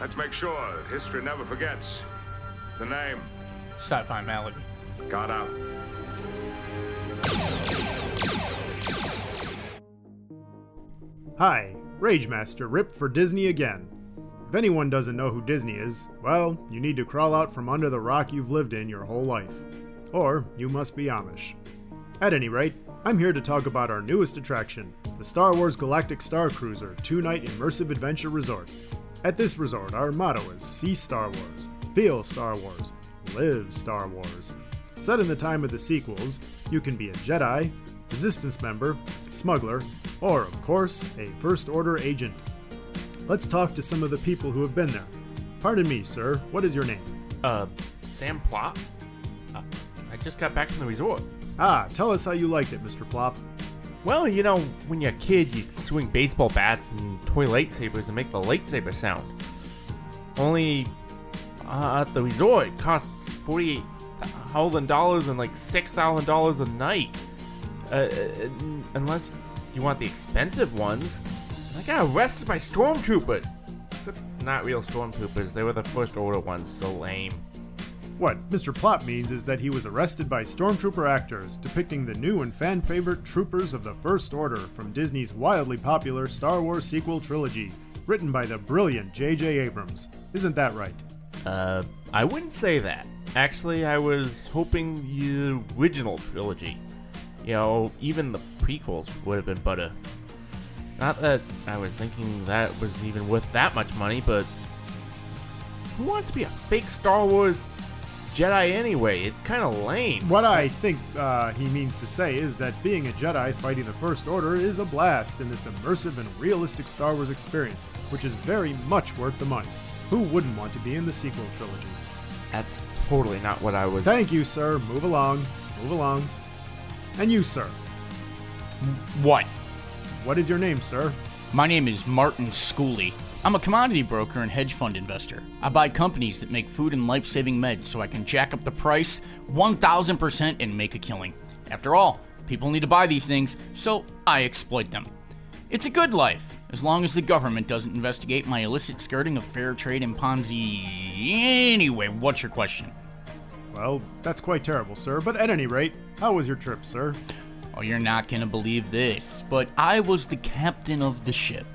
Let's make sure that history never forgets. The name. Sci-fi malady. Got out. Hi, Ragemaster Rip for Disney again. If anyone doesn't know who Disney is, well, you need to crawl out from under the rock you've lived in your whole life. Or you must be Amish. At any rate, I'm here to talk about our newest attraction, the Star Wars Galactic Star Cruiser two night immersive adventure resort. At this resort, our motto is See Star Wars, Feel Star Wars, Live Star Wars. Set in the time of the sequels, you can be a Jedi, Resistance member, smuggler, or, of course, a First Order agent. Let's talk to some of the people who have been there. Pardon me, sir, what is your name? Uh, Sam Plop? Uh, I just got back from the resort. Ah, tell us how you liked it, Mr. Plop. Well, you know, when you're a kid, you swing baseball bats and toy lightsabers and make the lightsaber sound. Only uh, at the resort, it costs forty-eight thousand dollars and like six thousand dollars a night. Uh, uh, unless you want the expensive ones. I got arrested by stormtroopers. Except not real stormtroopers. They were the first order ones. So lame. What Mr. Plot means is that he was arrested by stormtrooper actors depicting the new and fan favorite troopers of the First Order from Disney's wildly popular Star Wars sequel trilogy, written by the brilliant J.J. Abrams. Isn't that right? Uh, I wouldn't say that. Actually, I was hoping the original trilogy. You know, even the prequels would have been better. Not that I was thinking that was even worth that much money, but who wants to be a fake Star Wars Jedi anyway? It's kind of lame. What I think uh, he means to say is that being a Jedi fighting the First Order is a blast in this immersive and realistic Star Wars experience, which is very much worth the money. Who wouldn't want to be in the sequel trilogy? That's totally not what I was. Thank you, sir. Move along. Move along. And you, sir. What? What is your name, sir? My name is Martin Schooley. I'm a commodity broker and hedge fund investor. I buy companies that make food and life saving meds so I can jack up the price 1000% and make a killing. After all, people need to buy these things, so I exploit them. It's a good life, as long as the government doesn't investigate my illicit skirting of fair trade and Ponzi. Anyway, what's your question? Well, that's quite terrible, sir, but at any rate, how was your trip, sir? Oh, you're not gonna believe this, but I was the captain of the ship.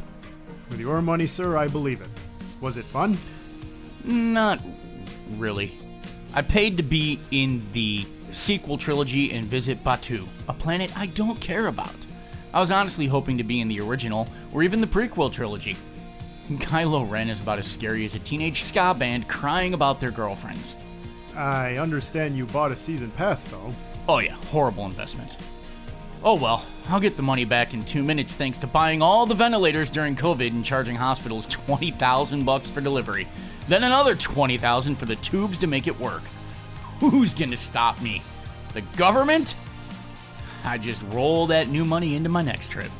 With your money, sir, I believe it. Was it fun? Not really. I paid to be in the sequel trilogy and visit Batuu, a planet I don't care about. I was honestly hoping to be in the original or even the prequel trilogy. Kylo Ren is about as scary as a teenage ska band crying about their girlfriends. I understand you bought a season pass, though. Oh, yeah, horrible investment. Oh well, I'll get the money back in two minutes thanks to buying all the ventilators during COVID and charging hospitals 20,000 bucks for delivery. Then another 20,000 for the tubes to make it work. Who's gonna stop me? The government? I just roll that new money into my next trip.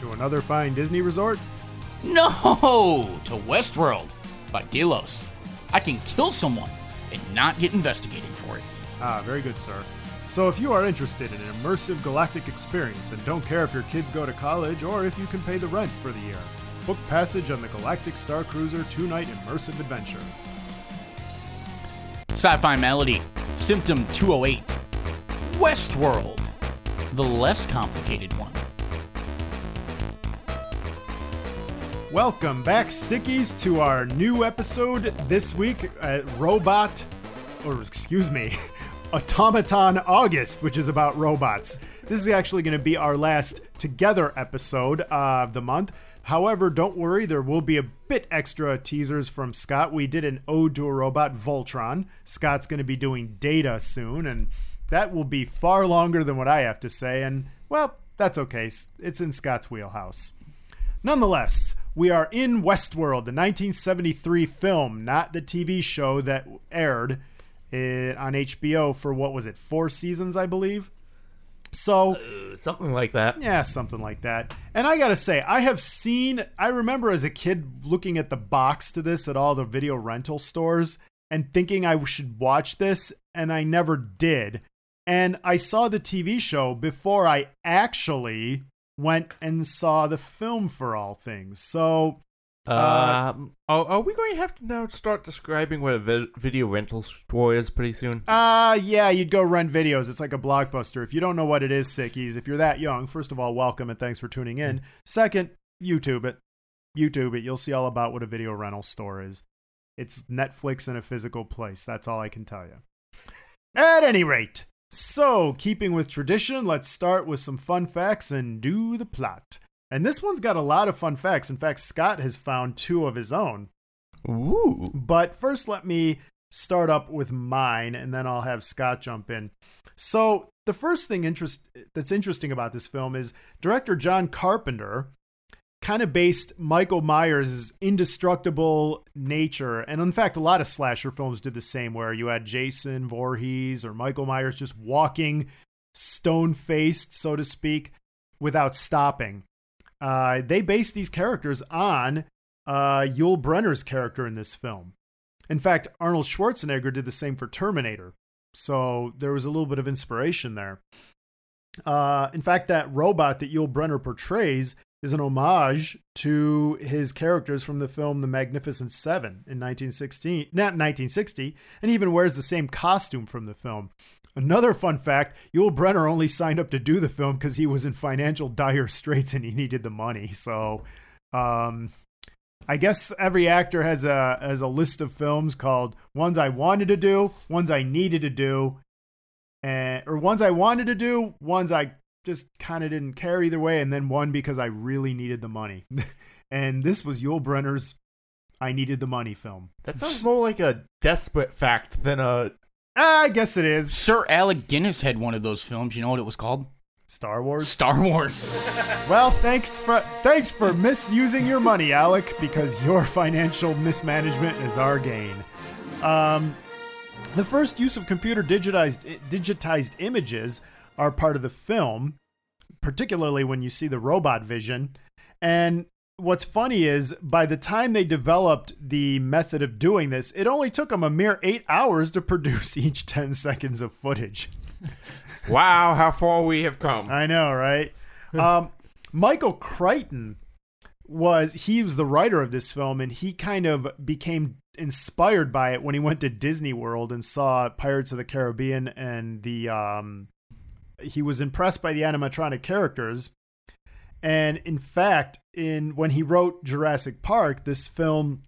To another fine Disney resort? No! To Westworld by Delos. I can kill someone and not get investigated for it. Ah, very good, sir. So if you are interested in an immersive galactic experience and don't care if your kids go to college or if you can pay the rent for the year, book passage on the Galactic Star Cruiser two night immersive adventure. Sci fi Malady, Symptom 208. Westworld, the less complicated one. Welcome back, Sickies, to our new episode this week at Robot, or excuse me, Automaton August, which is about robots. This is actually going to be our last together episode of the month. However, don't worry, there will be a bit extra teasers from Scott. We did an Ode to a Robot Voltron. Scott's going to be doing Data soon, and that will be far longer than what I have to say. And, well, that's okay. It's in Scott's wheelhouse. Nonetheless, we are in Westworld, the 1973 film, not the TV show that aired eh, on HBO for what was it, four seasons, I believe. So, Uh, something like that. yeah, something like that. And I gotta say, I have seen, I remember as a kid looking at the box to this at all the video rental stores and thinking I should watch this, and I never did. And I saw the TV show before I actually went and saw the film for all things. So Um, are, are we going to have to now start describing what a vi- video rental store is pretty soon? Uh, yeah, you'd go rent videos. It's like a blockbuster. If you don't know what it is, sickies, if you're that young, first of all, welcome and thanks for tuning in. Second, YouTube it. YouTube it. You'll see all about what a video rental store is. It's Netflix in a physical place. That's all I can tell you. At any rate, so keeping with tradition, let's start with some fun facts and do the plot. And this one's got a lot of fun facts. In fact, Scott has found two of his own. Ooh. But first, let me start up with mine, and then I'll have Scott jump in. So, the first thing interest that's interesting about this film is director John Carpenter kind of based Michael Myers' indestructible nature, and in fact, a lot of slasher films did the same, where you had Jason Voorhees or Michael Myers just walking stone faced, so to speak, without stopping. Uh, they based these characters on uh, Yul Brynner's character in this film. In fact, Arnold Schwarzenegger did the same for Terminator. So there was a little bit of inspiration there. Uh, in fact, that robot that Yul Brynner portrays is an homage to his characters from the film The Magnificent Seven in 1916, not 1960, and even wears the same costume from the film. Another fun fact Yul Brynner only signed up to do the film because he was in financial dire straits and he needed the money. So, um, I guess every actor has a has a list of films called ones I wanted to do, ones I needed to do, and or ones I wanted to do, ones I just kind of didn't care either way, and then one because I really needed the money. and this was Yul Brynner's I needed the money film. That sounds more like a desperate fact than a. I guess it is Sir Alec Guinness had one of those films. You know what it was called? Star Wars. Star Wars. Well, thanks for thanks for misusing your money, Alec, because your financial mismanagement is our gain. Um, the first use of computer digitized digitized images are part of the film, particularly when you see the robot vision. And what's funny is by the time they developed the method of doing this, it only took them a mere eight hours to produce each 10 seconds of footage. Wow, how far we have come. I know, right? um, Michael Crichton was he was the writer of this film, and he kind of became inspired by it when he went to Disney World and saw Pirates of the Caribbean, and the um, he was impressed by the animatronic characters. And in fact, in when he wrote Jurassic Park, this film,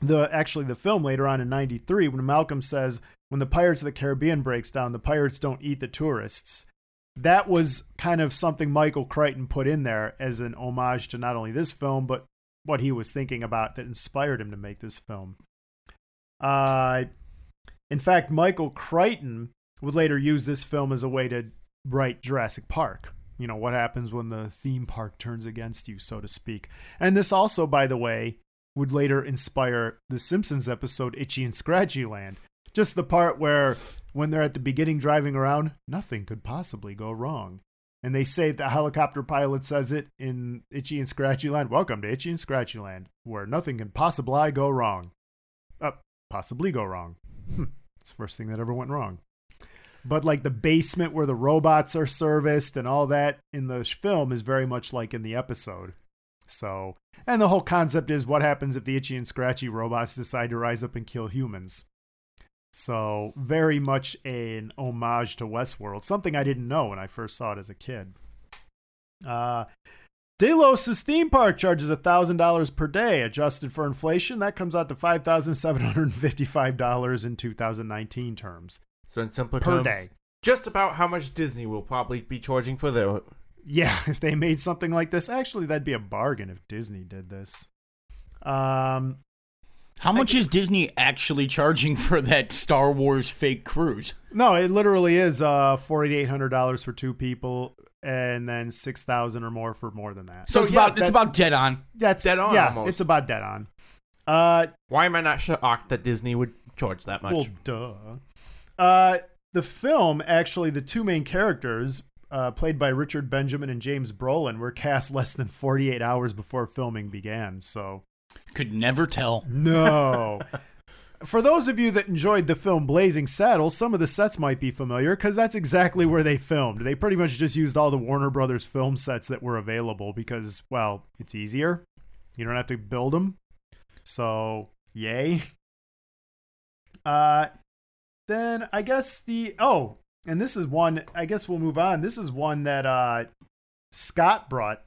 the actually the film later on in '93, when Malcolm says, "When the Pirates of the Caribbean breaks down, the pirates don't eat the tourists." That was kind of something Michael Crichton put in there as an homage to not only this film, but what he was thinking about that inspired him to make this film. Uh, in fact, Michael Crichton would later use this film as a way to write Jurassic Park. You know, what happens when the theme park turns against you, so to speak. And this also, by the way, would later inspire the Simpsons episode Itchy and Scratchy Land. Just the part where, when they're at the beginning driving around, nothing could possibly go wrong. And they say the helicopter pilot says it in Itchy and Scratchy Land. Welcome to Itchy and Scratchy Land, where nothing can possibly go wrong. Uh, possibly go wrong. it's the first thing that ever went wrong. But like the basement where the robots are serviced and all that in the film is very much like in the episode. So, and the whole concept is what happens if the itchy and scratchy robots decide to rise up and kill humans. So, very much an homage to Westworld, something I didn't know when I first saw it as a kid. Uh, Delos' theme park charges $1,000 per day. Adjusted for inflation, that comes out to $5,755 in 2019 terms. So in simple Per terms, day. just about how much Disney will probably be charging for their. Yeah, if they made something like this, actually, that'd be a bargain if Disney did this. Um, How much is Disney actually charging for that Star Wars fake cruise? no, it literally is uh forty eight hundred dollars for two people, and then six thousand or more for more than that. So, So, it's yeah, about it's about dead on. That's Dead on Yeah, almost. it's about dead on. Uh, Why am I not shocked that Disney would charge that much? well, duh. Uh, the film actually, the two main characters, uh, played by Richard Benjamin and James Brolin, were cast less than forty eight hours before filming began. So. Could never tell. No. For those of you that enjoyed the film Blazing Saddles, some of the sets might be familiar because that's exactly where they filmed. They pretty much just used all the Warner Brothers film sets that were available because, well, it's easier. You don't have to build them. So, yay. Uh then I guess the oh, and this is one I guess we'll move on. This is one that uh Scott brought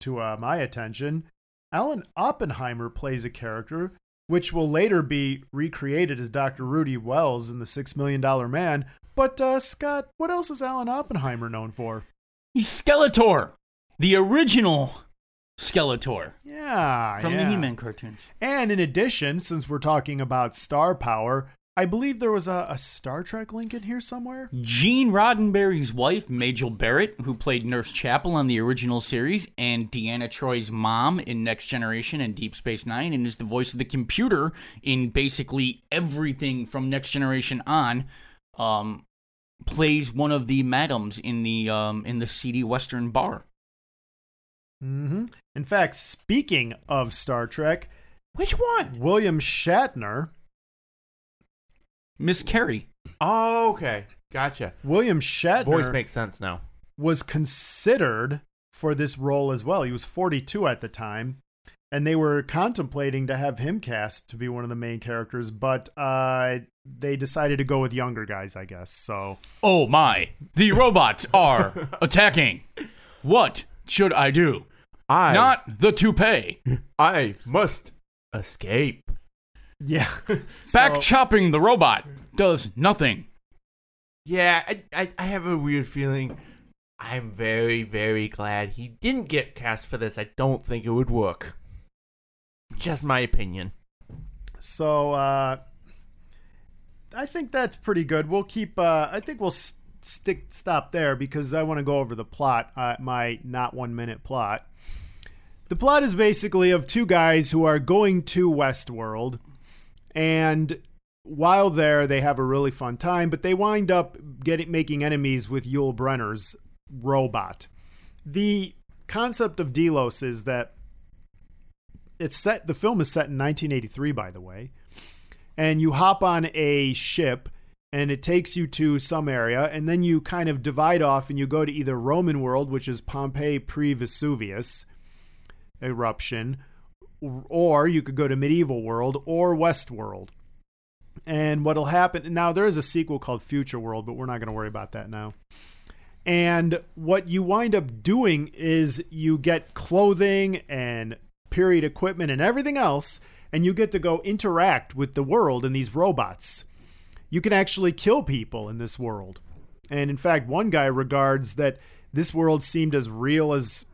to uh, my attention. Alan Oppenheimer plays a character which will later be recreated as Dr. Rudy Wells in The Six Million Dollar Man. But, uh, Scott, what else is Alan Oppenheimer known for? He's Skeletor, the original Skeletor Yeah. from yeah. the He-Man cartoons. And in addition, since we're talking about star power, I believe there was a, a Star Trek link in here somewhere. Gene Roddenberry's wife, Majel Barrett, who played Nurse Chapel on the original series, and Deanna Troi's mom in Next Generation and Deep Space Nine, and is the voice of the computer in basically everything from Next Generation on. Um, plays one of the madams in the um, in the seedy Western bar. Mm-hmm. In fact, speaking of Star Trek, Which one? William Shatner. Miss Carey. Oh, okay. Gotcha. William Shatner Voice makes sense now. was considered for this role as well. He was 42 at the time, and they were contemplating to have him cast to be one of the main characters, but uh, they decided to go with younger guys, I guess. So Oh my! The robots are attacking. What should I do? I Not the toupee. I must escape. Yeah, Back So- chopping the robot does nothing. Yeah, I, I I have a weird feeling. I'm very very glad he didn't get cast for this. I don't think it would work. Just my opinion. So uh, I think that's pretty good. We'll keep. Uh, I think we'll s- stick stop there because I want to go over the plot. Uh, my not one minute plot. The plot is basically of two guys who are going to Westworld, and while there, they have a really fun time. But they wind up getting making enemies with Yul Brynner's robot. The concept of Delos is that it's set the film is set in 1983 by the way and you hop on a ship and it takes you to some area and then you kind of divide off and you go to either roman world which is pompeii pre-vesuvius eruption or you could go to medieval world or west world and what'll happen now there is a sequel called future world but we're not going to worry about that now and what you wind up doing is you get clothing and period equipment and everything else, and you get to go interact with the world and these robots. You can actually kill people in this world. And in fact, one guy regards that this world seemed as real as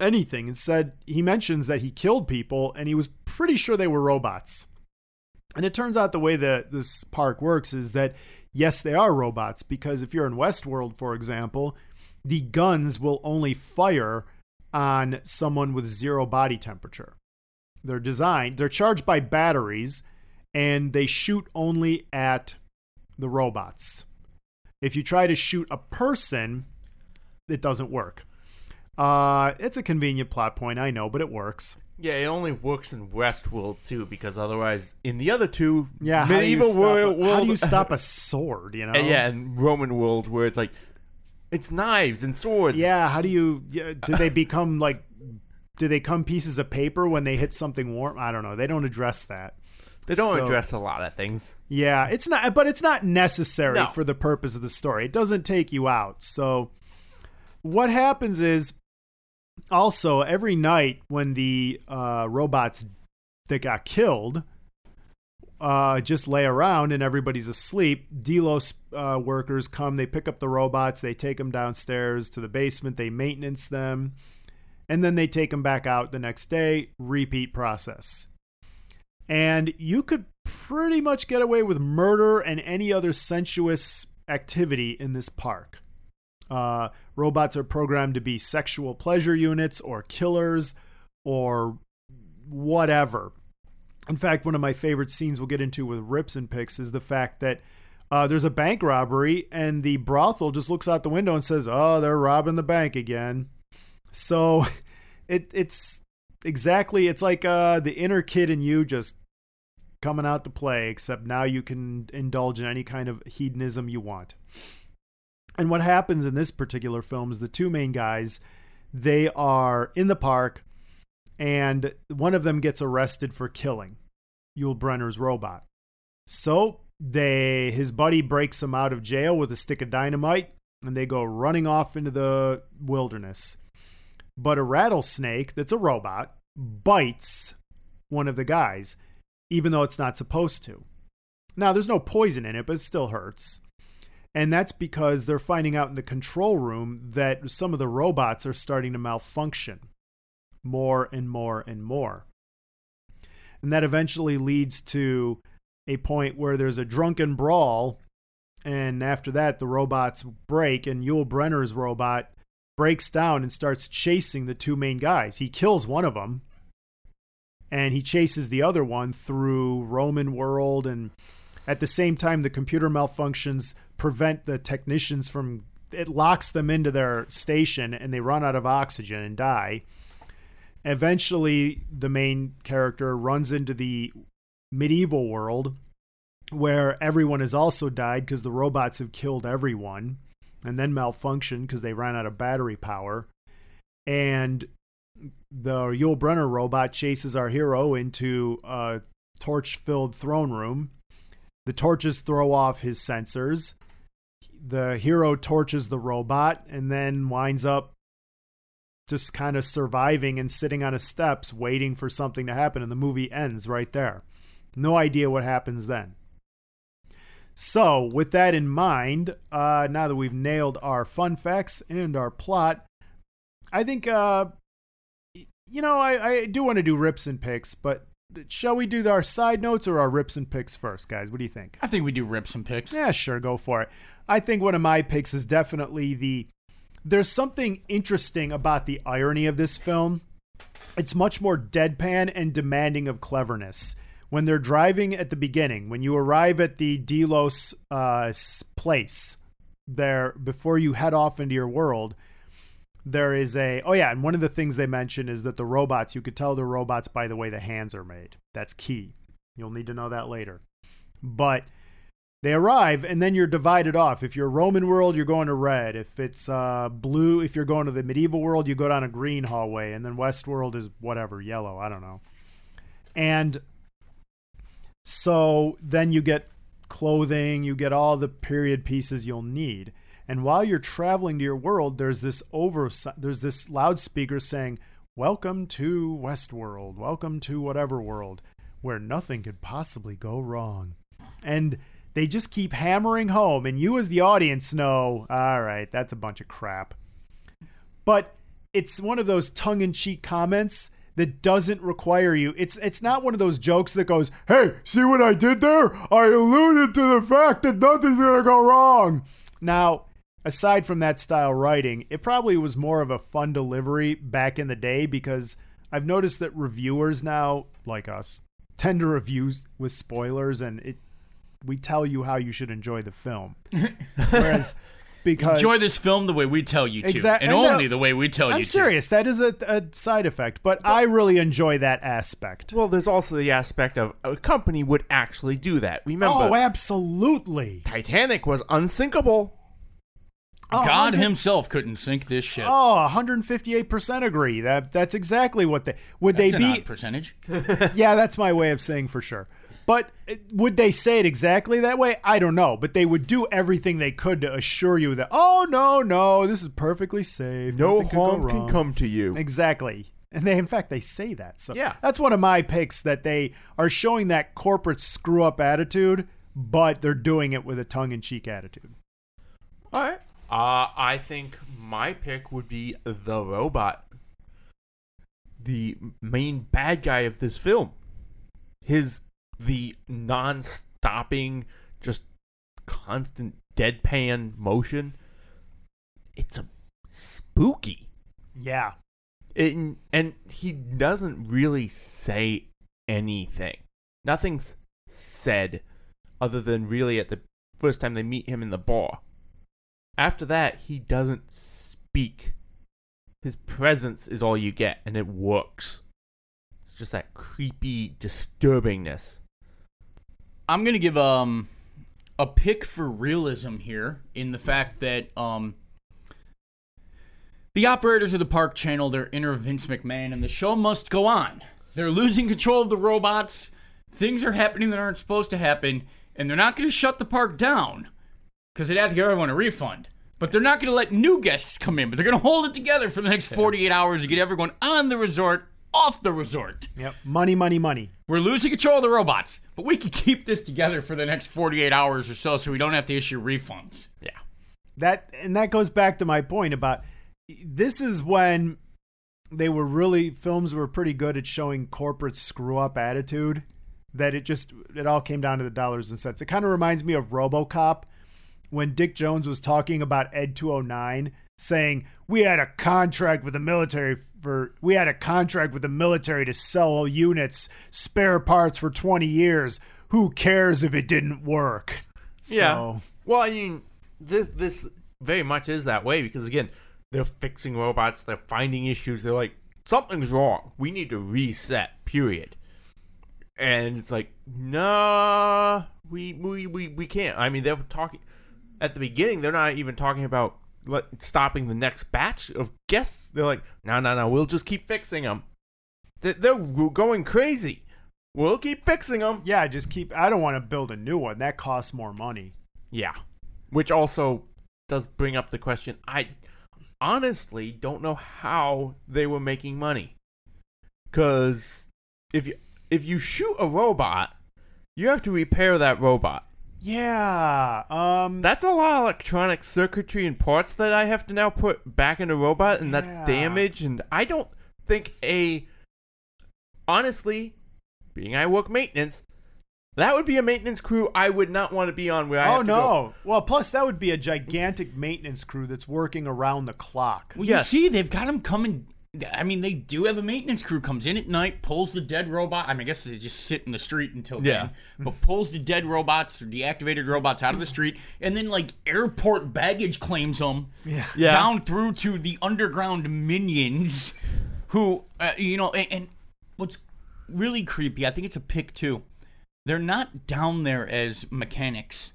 anything Instead, he mentions that he killed people and he was pretty sure they were robots. And it turns out the way that this park works is that yes, they are robots because if you're in Westworld, for example, the guns will only fire on someone with zero body temperature. They're designed, they're charged by batteries and they shoot only at the robots. If you try to shoot a person, it doesn't work. Uh, it's a convenient plot point, I know, but it works. Yeah, it only works in Westworld too, because otherwise, in the other two, Yeah, how medieval stop world, a, how do you stop a sword? You know? Uh, yeah, and Roman world where it's like it's knives and swords. Yeah, how do you? yeah, Do they become like? Do they come pieces of paper when they hit something warm? I don't know. They don't address that. they don't So- address a lot of things. Yeah, it's not, but it's not necessary No. for the purpose of the story. It doesn't take you out. So, what happens is also every night when the uh, robots that got killed uh, just lay around and everybody's asleep, Delos uh, workers come, they pick up the robots, they take them downstairs to the basement, they maintenance them, and then they take them back out the next day, repeat process and you could pretty much get away with murder and any other sensuous activity in this park. Uh, robots are programmed to be sexual pleasure units or killers or whatever. In fact, one of my favorite scenes we'll get into with Rips and Picks is the fact that uh, there's a bank robbery and the brothel just looks out the window and says, "Oh, they're robbing the bank again." So, it it's exactly it's like uh, the inner kid in you just coming out to play, except now you can indulge in any kind of hedonism you want. And what happens in this particular film is the two main guys, they are in the park and one of them gets arrested for killing Yul Brynner's robot. So they his buddy breaks him out of jail with a stick of dynamite, and they go running off into the wilderness. But a rattlesnake that's a robot bites one of the guys, even though it's not supposed to. Now, there's no poison in it, but it still hurts. And that's because they're finding out in the control room that some of the robots are starting to malfunction more and more and more. And that eventually leads to a point where there's a drunken brawl. And after that, the robots break, and Yul Brynner's robot breaks down and starts chasing the two main guys. He kills one of them, and he chases the other one through Roman world and at the same time the computer malfunctions prevent the technicians from it locks them into their station and they run out of oxygen and die eventually the main character runs into the medieval world where everyone has also died because the robots have killed everyone and then malfunctioned because they ran out of battery power and the Yul Brynner robot chases our hero into a torch filled throne room. The torches throw off his sensors. The hero torches the robot and then winds up just kind of surviving and sitting on his steps waiting for something to happen. And the movie ends right there. No idea what happens then. So, with that in mind, uh, now that we've nailed our fun facts and our plot, I think uh, you know, I, I do want to do rips and picks, but shall we do our side notes or our rips and picks first, guys? What do you think? I think we do rips and picks. Yeah, sure, go for it. I think one of my picks is definitely the. There's something interesting about the irony of this film. It's much more deadpan and demanding of cleverness. When they're driving at the beginning, when you arrive at the Delos uh, place, there before you head off into your world, there is a oh yeah and one of the things they mention is that the robots you could tell they're robots by the way the hands are made. That's key. You'll need to know that later. But they arrive and then you're divided off. If you're roman world you're going to red. If it's uh, blue if you're going to the medieval world you go down a green hallway. And then west world is whatever yellow. I don't know. And so then you get clothing you get all the period pieces you'll need and while you're traveling to your world, there's this over there's this loudspeaker saying, "Welcome to Westworld. Welcome to whatever world where nothing could possibly go wrong." And they just keep hammering home and you as the audience know, all right, that's a bunch of crap. But it's one of those tongue-in-cheek comments that doesn't require you. It's it's not one of those jokes that goes, "Hey, see what I did there? I alluded to the fact that nothing's going to go wrong." Now, aside from that style writing, it probably was more of a fun delivery back in the day because I've noticed that reviewers now, like us, tend to review with spoilers and it we tell you how you should enjoy the film. Whereas because enjoy this film the way we tell you to, exactly, and only the way we tell you. I'm you serious. to. That is a, a side effect, but I really enjoy that aspect. Well, there's also the aspect of a company would actually do that. Remember, oh, absolutely. Titanic was unsinkable. Oh, God himself couldn't sink this ship. Oh, 158% agree. That that's exactly what they would That's they an be odd percentage. Yeah, that's my way of saying for sure. But uh, would they say it exactly that way? I don't know, but they would do everything they could to assure you that oh no, no, this is perfectly safe. No Nothing harm can wrong." come to you. Exactly. And they in fact they say that. So Yeah. that's one of my picks that they are showing that corporate screw up attitude, but they're doing it with a tongue in cheek attitude. All right. Uh, I think my pick would be the robot, the main bad guy of this film. His the non-stopping, just constant deadpan motion. It's a spooky. Yeah. It, and he doesn't really say anything. Nothing's said other than really at the first time they meet him in the bar. After that, he doesn't speak. His presence is all you get, and it works. It's just that creepy disturbingness. I'm gonna give um a pick for realism here in the fact that um The operators of the park channel their inner Vince McMahon, and the show must go on. They're losing control of the robots. Things are happening that aren't supposed to happen, and they're not going to shut the park down because they'd have to give everyone a refund. But they're not going to let new guests come in, but they're going to hold it together for the next 48 hours to get everyone on the resort, off the resort. Yep. Money, money, money. We're losing control of the robots, but we can keep this together for the next 48 hours or so so we don't have to issue refunds. Yeah. That and that goes back to my point about this is when they were really films were pretty good at showing corporate screw up attitude that it just it all came down to the dollars and cents. It kind of reminds me of RoboCop when Dick Jones was talking about Ed 209 saying we had a contract with the military for we had a contract with the military to sell units spare parts for 20 years. Who cares if it didn't work? Yeah. So, Well, I mean, this this very much is that way because again, they're fixing robots, they're finding issues, they're like something's wrong. We need to reset. Period. And it's like, nah, we we we, we can't. I mean, they're talking at the beginning. They're not even talking about let, stopping the next batch of guests. They're like, no, no, no, we'll just keep fixing them. They're, they're going crazy. We'll keep fixing them. yeah, just keep I don't want to build a new one. That costs more money. Yeah. Which also does bring up the question I honestly don't know how they were making money. Cuz if you if you shoot a robot, you have to repair that robot. Yeah. Um That's a lot of electronic circuitry and parts that I have to now put back in a robot and Yeah. that's damage and I don't think a honestly being I work maintenance that would be a maintenance crew I would not want to be on where I Oh have to go. no. Well, plus that would be a gigantic maintenance crew that's working around the clock. Well, Yes. you see, they've got them coming. I mean, they do have a maintenance crew comes in at night, pulls the dead robot. I mean, I guess they just sit in the street until Yeah. then, but pulls the dead robots or deactivated robots out of the street, and then like airport baggage claims them Yeah. Yeah. down through to the underground minions, who uh, you know, and, and what's really creepy. I think it's a pick too. They're not down there as mechanics.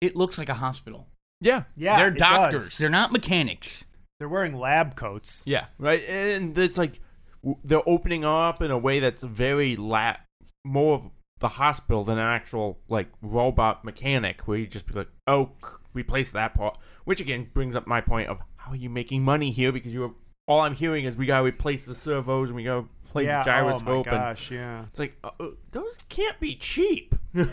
It looks like a hospital. Yeah. Yeah. They're it doctors. does. They're not mechanics. They're wearing lab coats. Yeah, right. And it's like they're opening up in a way that's very la- more of the hospital than an actual like robot mechanic, where you just be like, oh, replace that part. Which again brings up my point of how are you making money here? Because you are all I'm hearing is we gotta replace the servos and we gotta replace yeah. the gyroscope, Oh my and gosh. Yeah. it's like uh, uh, those can't be cheap.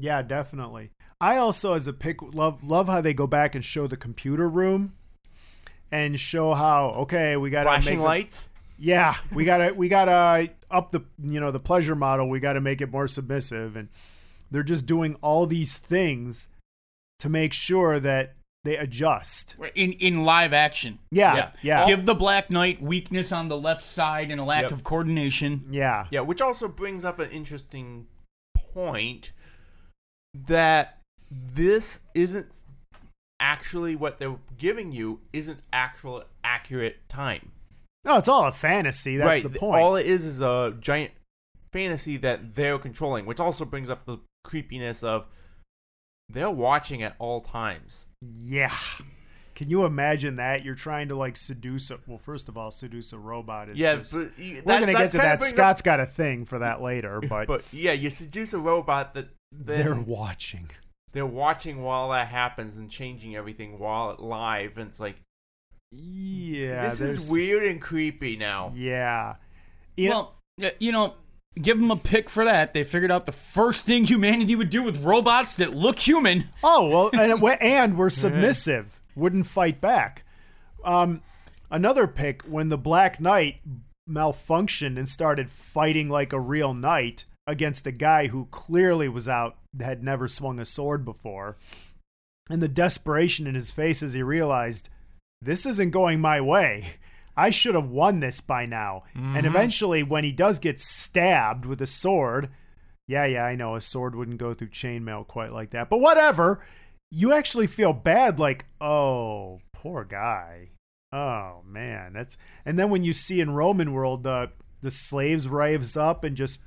Yeah. Definitely. I also, as a pick, love love how they go back and show the computer room, and show how okay we got to Flashing make the- lights. Yeah, we gotta we gotta up the you know the pleasure model. We gotta make it more submissive, and they're just doing all these things to make sure that they adjust. in in live action. Yeah, yeah. Give the Black Knight weakness on the left side and a lack Yep. of coordination. Yeah, Yeah, which also brings up an interesting point that this isn't actually what they're giving you isn't actual accurate time. no, it's all a fantasy. That's right. the point. All it is is a giant fantasy that they're controlling, which also brings up the creepiness of they're watching at all times. yeah. Can you imagine that? You're trying to like seduce a well, first of all, seduce a robot. Is yeah, just, but you- we're gonna get to that. brings up- Scott's got a thing for that later, but, but yeah, you seduce a robot that they're watching. They're watching while that happens and changing everything while it live, and it's like Yeah, this there's is weird and creepy now. Yeah, you know, well, y- you know, give them a pick for that. They figured out the first thing humanity would do with robots that look human. Oh well, and, it, wa- and we're submissive, wouldn't fight back. Um, another pick when the Black Knight malfunctioned and started fighting like a real knight against a guy who clearly was out had never swung a sword before, and the desperation in his face as he realized this isn't going my way. I should have won this by now. And mm-hmm. eventually, when he does get stabbed with a sword, yeah, yeah, I know a sword wouldn't go through chainmail quite like that, but whatever. You actually feel bad, like, oh, poor guy. Oh man, that's. And then when you see in Roman world, the the slaves rise up and just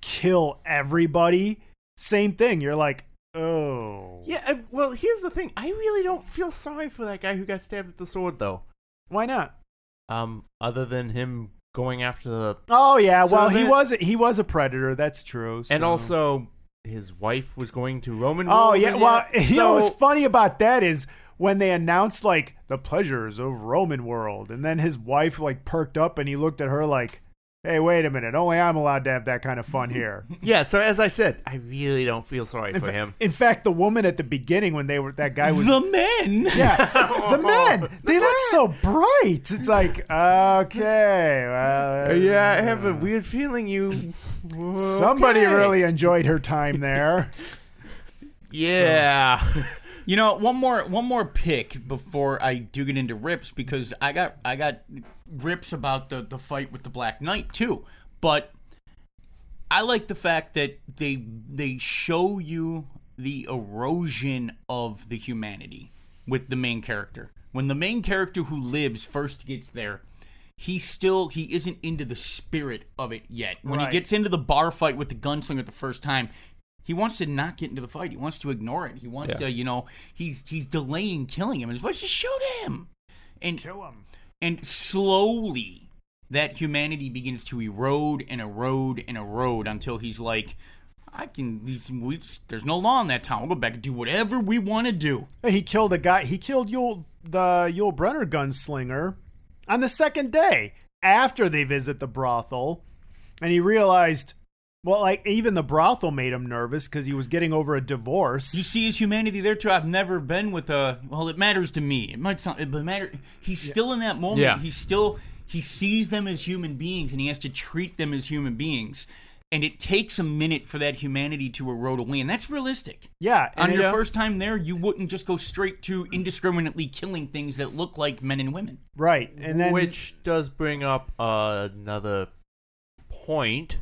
kill everybody. Same thing. You're like, Oh. Yeah, uh, well, here's the thing. I really don't feel sorry for that guy who got stabbed with the sword, though. Why not? Um, other than him going after the, Oh yeah, well he was he was a predator. That's true. and also his wife was going to Roman. Oh world yeah, well you know what's funny about that is when they announced like the pleasures of Roman world, and then his wife like perked up and he looked at her like, "Hey, wait a minute, only I'm allowed to have that kind of fun here." Yeah, so as I said, I really don't feel sorry In, for fa- him. in fact, the woman at the beginning when they were that guy was the men. yeah, the men they look so bright. It's like okay, well, uh, Yeah, I have a weird feeling you. somebody Okay. really enjoyed her time there. Yeah. You know, one more one more pick before I do get into rips because I got I got rips about the the fight with the Black Knight too. But I like the fact that they they show you the erosion of the humanity with the main character. When the main character who lives first gets there, he still he isn't into the spirit of it yet. When Right. he gets into the bar fight with the gunslinger the first time, he wants to not get into the fight. He wants to ignore it. He wants Yeah. to, you know, he's he's delaying killing him. And his wife's just shoot him. And Kill him. And slowly that humanity begins to erode and erode and erode until he's like, I can. These, we, there's no law in that town. We'll go back and do whatever we want to do. He killed a guy. He killed Yul, the Yul Brynner gunslinger on the second day after they visit the brothel, and he realized, well, like even the brothel made him nervous because he was getting over a divorce. You see his humanity there too. I've never been with a. Well, it matters to me. It might sound. It matter. He's still in that moment. Yeah. He's still. He sees them as human beings, and he has to treat them as human beings. And it takes a minute for that humanity to erode away, and that's realistic. yeah, and On it- your first time there, you wouldn't just go straight to indiscriminately killing things that look like men and women. right, and then Which does bring up uh, another point.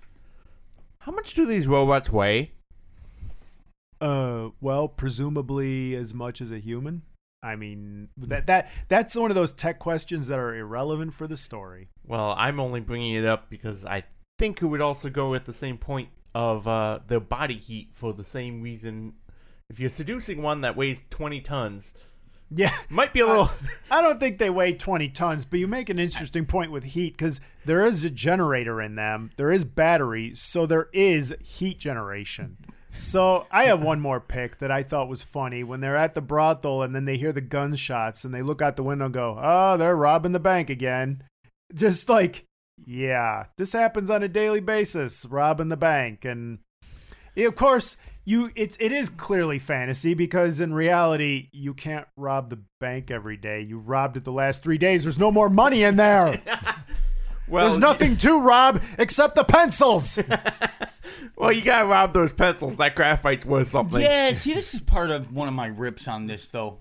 How much do these robots weigh? Uh, well, presumably as much as a human. I mean, that that that's one of those tech questions that are irrelevant for the story. Well, I'm only bringing it up because I think it would also go at the same point of uh, the body heat for the same reason. If you're seducing one that weighs 20 tons, Yeah, might be a little. I don't think they weigh 20 tons, but you make an interesting point with heat because there is a generator in them. There is battery, so there is heat generation. So I have one more pick that I thought was funny when they're at the brothel and then they hear the gunshots and they look out the window and go, "Oh, they're robbing the bank again." Just like, yeah, this happens on a daily basis, robbing the bank and of course, you it's it is clearly fantasy because in reality you can't rob the bank every day. You robbed it the last three days. There's no more money in there. well, There's nothing to rob except the pencils. Well, you gotta rob those pencils. That graphite's worth something. Yeah, see, this is part of one of my rips on this, though.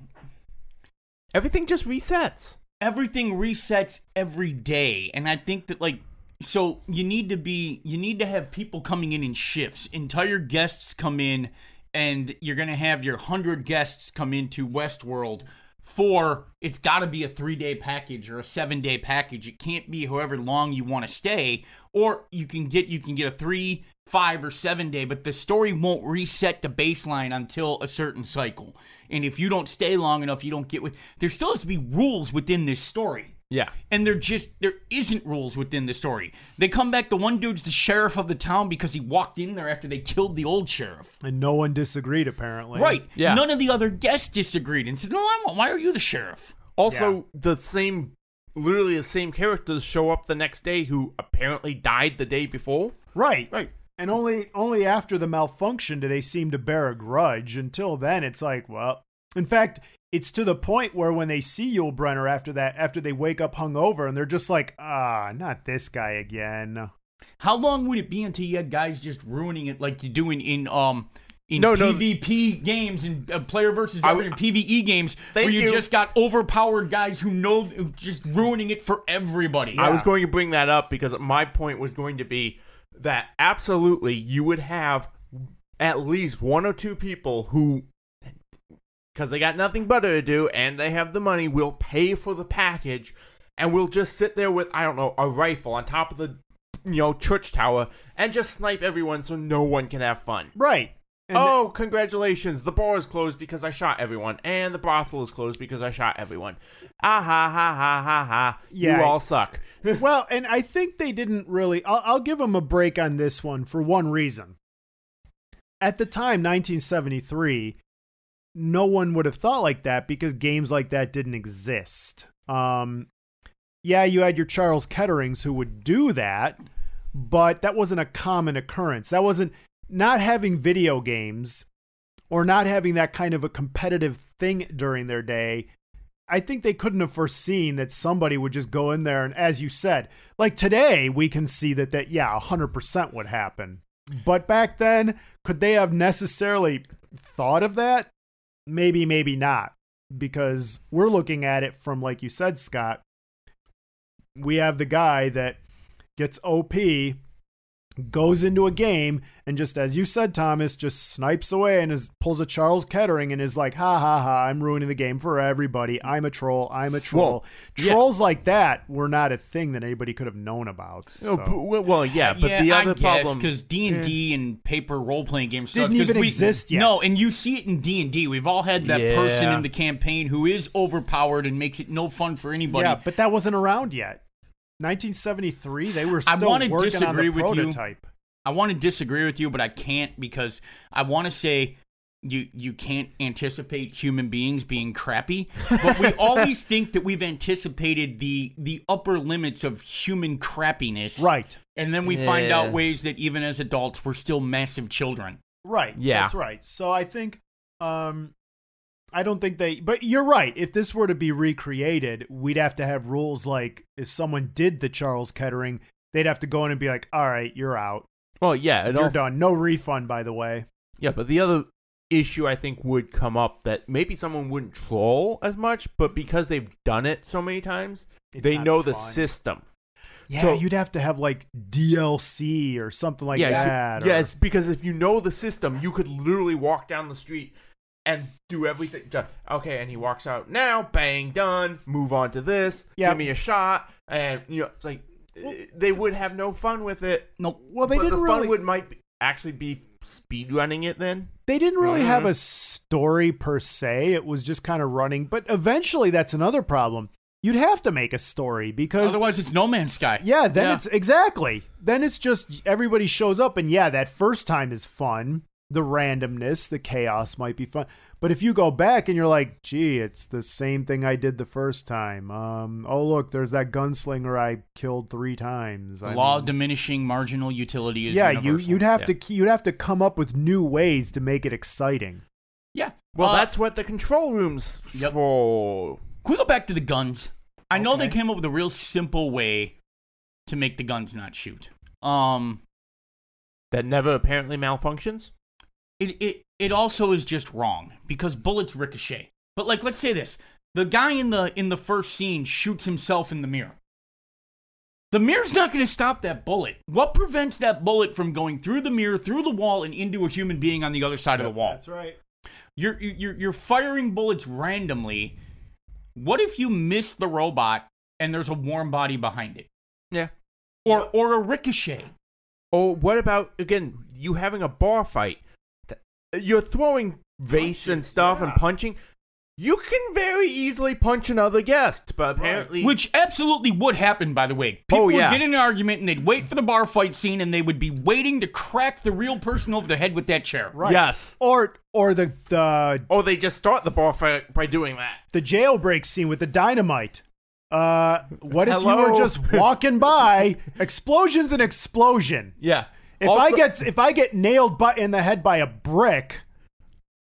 Everything just resets. everything resets every day and i think that like so you need to be you need to have people coming in in shifts. Entire guests come in and you're gonna have your 100 guests come into westworld for it's got to be a three day package or a seven day package. It can't be however long you want to stay or you can get you can get a three five or seven day but the story won't reset the baseline until a certain cycle. And if you don't stay long enough you don't get with there still has to be rules within this story Yeah. and there just there isn't rules within the story. They come back. The one dude's the sheriff of the town because he walked in there after they killed the old sheriff. and no one disagreed apparently. Right. Yeah. None of the other guests disagreed and said, "No, I'm. Why are you the sheriff?" Also, the same, literally the same characters show up the next day who apparently died the day before. Right. Right. And only only after the malfunction do they seem to bear a grudge. Until then, it's like, well, in fact, it's to the point where when they see Yul Brynner after that, after they wake up hungover, and they're just like, ah, not this guy again. How long would it be until you had guys just ruining it like you're doing in um in No, no. PvP games and uh, player versus I ever in PvE games where you, you. just got overpowered guys who know just ruining it for everybody. I was going to bring that up because my point was going to be that absolutely you would have at least one or two people who, because they got nothing better to do and they have the money, We'll pay for the package and we'll just sit there with, I don't know, a rifle on top of the, you know, church tower and just snipe everyone so no one can have fun. Right. And oh, congratulations! The bar is closed because I shot everyone, and the brothel is closed because I shot everyone. Ah ha ha ha ha ha! Yeah. You all suck. well, and I think they didn't really. I'll, I'll give them a break on this one for one reason. At the time, 1973, no one would have thought like that because games like that didn't exist. Um, yeah, you had your Charles Ketterings who would do that, but that wasn't a common occurrence. That wasn't not having video games or not having that kind of a competitive thing during their day I think they couldn't have foreseen that somebody would just go in there and, as you said, like today, we can see that that yeah, hundred percent would happen. But back then, could they have necessarily thought of that? Maybe, maybe not, because we're looking at it from, like you said, Scott. We have the guy that gets OP, goes into a game, and just as you said, Thomas, just snipes away and is pulls a Charles Kettering and is like, ha ha ha, I'm ruining the game for everybody. I'm a troll. I'm a troll. Well, yeah. Trolls like that were not a thing that anybody could have known about. Oh, so. but- well, well, yeah, but yeah, the I other guess problem because D and D and paper role playing games Didn't suck, 'cause even we- exist yet. No, and you see it in D and D. We've all had that person in the campaign who is overpowered and makes it no fun for anybody. Yeah, but that wasn't around yet. 1973, they were I still wanna working disagree on the with you. prototype. I want to disagree with you, but I can't because I want to say you you can't anticipate human beings being crappy, but we always think that we've anticipated the the upper limits of human crappiness, Right. And then we find out ways that even as adults we're still massive children. Right. Yeah. That's right. So I think um I don't think they but you're right. If this were to be recreated, we'd have to have rules like if someone did the Charles Kettering, they'd have to go in and be like, "All right, you're out. well, yeah, You're also, done. No refund by the way." Yeah, but the other issue I think would come up that maybe someone wouldn't troll as much, but because they've done it so many times, It's they know the system. Yeah, So- you'd have to have like DLC or something like yeah, you could- that. or- yes, because if you know the system, you could literally walk down the street and do everything. Just, okay, and he walks out now. Bang, done. Move on to this. Yeah. Give me a shot, and you know it's like eh, they would have no fun with it. Nope. Well, they but didn't the really fun would might be, actually be speed running it then. they didn't really have Mhm. a story per se. It was just kind of running. But eventually, that's another problem. You'd have to make a story because Otherwise, it's No Man's Sky. yeah, then Yeah. it's exactly. Then it's just everybody shows up, and yeah, that first time is fun. The randomness, the chaos might be fun. But if you go back and you're like, gee, it's the same thing I did the first time. Um, oh look, there's that gunslinger I killed three times. The I law mean- of diminishing marginal utility is yeah, you universal. you'd have Yeah. to you'd have to you'd have to come up with new ways to make it exciting. yeah. Well, Uh, that's what the control rooms Yep. for. Can we go back to the guns? I know they came up with a real simple way to make the guns not shoot. Um, That never apparently malfunctions. It it it also is just wrong because bullets ricochet. But like, let's say this: the guy in the in the first scene shoots himself in the mirror. The mirror's not going to stop that bullet. What prevents that bullet from going through the mirror, through the wall, and into a human being on the other side of the wall? That's right. You're you're you're firing bullets randomly. What if you miss the robot and there's a warm body behind it, Yeah. or or a ricochet? Or what about again you having a bar fight? Th- You're throwing vase and Punches, stuff and punching. You can very easily punch another guest, but apparently, Which absolutely would happen, by the way. People Oh, yeah. would get in an argument and they'd wait for the bar fight scene and they would be waiting to crack the real person over the head with that chair. Right. yes. Or or the the Or they just start the bar fight by doing that. the jailbreak scene with the dynamite. Uh, what if you were just walking by? Explosions and explosion. Yeah. If I get if I get nailed by, in the head by a brick,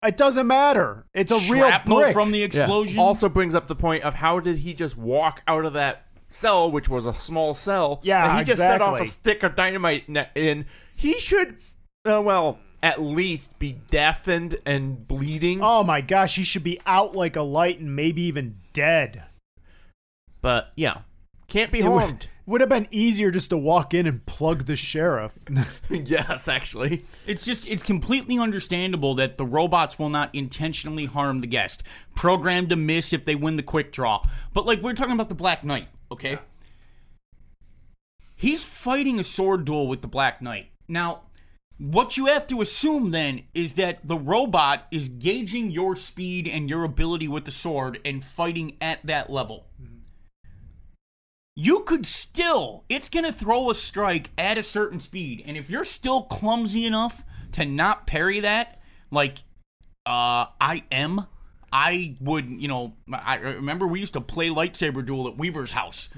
it doesn't matter. It's a real Shrapnel brick. from the Yeah. explosion. Also brings up the point of how did he just walk out of that cell, which was a small cell? Yeah, and he just set off a stick of dynamite in. He should, uh, well, at least be deafened and bleeding. oh my gosh, he should be out like a light and maybe even dead. But yeah, can't be It would, harmed. Would have been easier just to walk in and plug the sheriff. yes, actually. It's just it's completely understandable that the robots will not intentionally harm the guest. Programmed to miss if they win the quick draw. But like we're talking about the Black Knight, okay? He's fighting a sword duel with the Black Knight. Now, What you have to assume then is that the robot is gauging your speed and your ability with the sword and fighting at that level. Mm-hmm. You could still, it's going to throw a strike at a certain speed. And if you're still clumsy enough to not parry that, like uh, I am, I would, you know, I remember we used to play lightsaber duel at Weaver's house.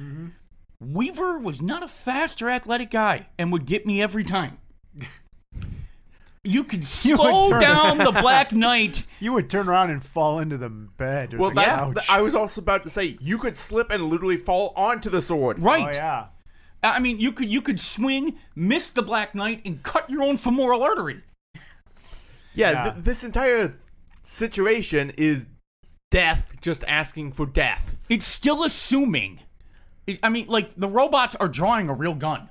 Weaver was not a fast or athletic guy and would get me every time. You could slow turn- down the Black Knight. You would turn around and fall into the bed. Or Well, the that's couch. the, I was also about to say you could slip and literally fall onto the sword. Oh, right. Oh yeah. I mean, you could you could swing, miss the Black Knight, and cut your own femoral artery. Yeah, Yeah. Th- this entire situation is death just asking for death. It's still assuming. it- I mean, like the robots are drawing a real gun.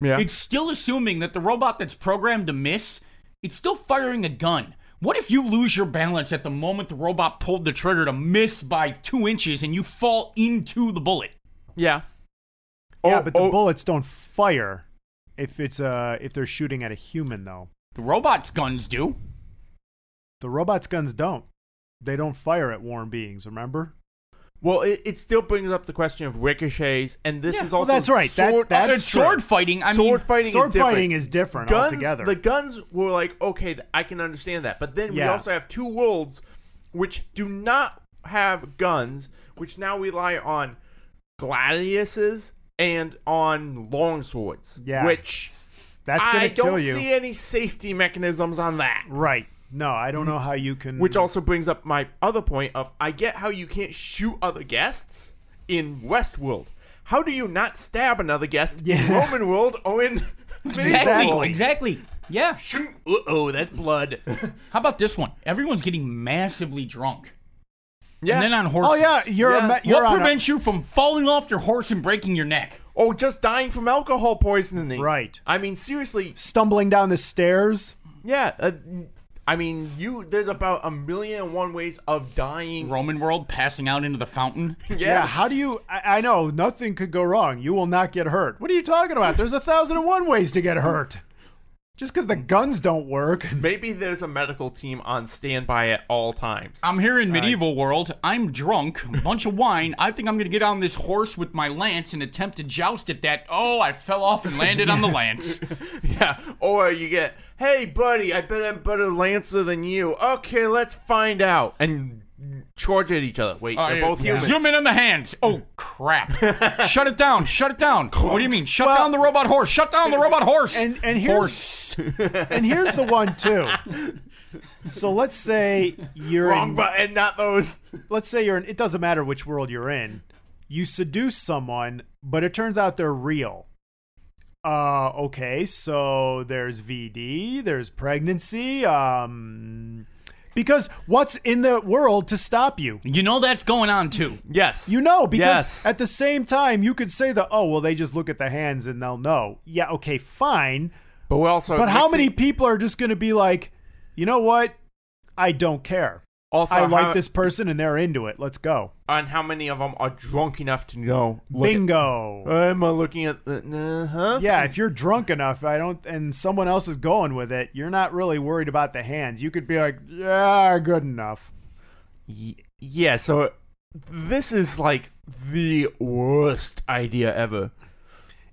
Yeah. It's still assuming that the robot that's programmed to miss, it's still firing a gun. What if you lose your balance at the moment the robot pulled the trigger to miss by two inches and you fall into the bullet? yeah. Yeah, Oh, but the oh, bullets don't fire if it's uh if they're shooting at a human though. The robot's guns do. The robot's guns don't. They don't fire at warm beings, remember? Well, it, it still brings up the question of ricochets, and this Yeah, is well, also that's right. That- Sword, that's It's sword fighting. I sword mean, fighting. Sword is different. fighting is different guns. altogether. The guns were like okay, th- I can understand that, but then we Yeah. also have two worlds which do not have guns, which now rely on gladiuses and on long swords. Yeah. which That's gonna I kill don't you. see any safety mechanisms on that. Right. No, I don't know how you can Which also brings up my other point of I get how you can't shoot other guests in Westworld. How do you not stab another guest in Yeah. Roman world or in medieval exactly, exactly. Yeah. Uh oh, that's blood. How about this one? Everyone's getting massively drunk. yeah. And then on horses. Oh yeah, you're a, Yes. ma- you're what on a- prevents you from falling off your horse and breaking your neck? oh, just dying from alcohol poisoning. Right. I mean, seriously. stumbling down the stairs. Yeah. Uh, I mean, you. There's about a million and one ways of dying. Roman world passing out into the fountain. Yeah, how do you I, I know nothing could go wrong. You will not get hurt. What are you talking about? There's a thousand and one ways to get hurt. Just because the guns don't work. Maybe there's a medical team on standby at all times. I'm here in medieval world. I'm drunk, a bunch of wine. I think I'm gonna get on this horse with my lance and attempt to joust at that. Oh, I fell off and landed on the lance. Yeah, or you get, hey buddy, I bet I'm better lancer than you. Okay, let's find out. And charge at each other. Wait, Uh, they're both humans. Zoom in on the hands. Oh crap! shut it down. Shut it down. What do you mean? Shut down the robot horse. Shut down the robot horse. And and here's horse. and here's the one too. So let's say you're Wrong in, button, not those. let's say you're in, it doesn't matter which world you're in. You seduce someone, but it turns out they're real. Uh okay, so there's VD, there's pregnancy, um because what's in the world to stop you? You know that's going on too. Yes. You know, because Yes. at the same time you could say that, oh well they just look at the hands and they'll know. Yeah, okay, fine. but we also. But how mixing- many people are just gonna be like, you know what? I don't care. Also, I like how- this person and they're into it. Let's go. And how many of them are drunk enough to know? Bingo. At, am I looking at the. Uh huh. yeah, if you're drunk enough, I don't, and someone else is going with it, you're not really worried about the hands. You could be like, yeah, good enough. Yeah, so this is like the worst idea ever.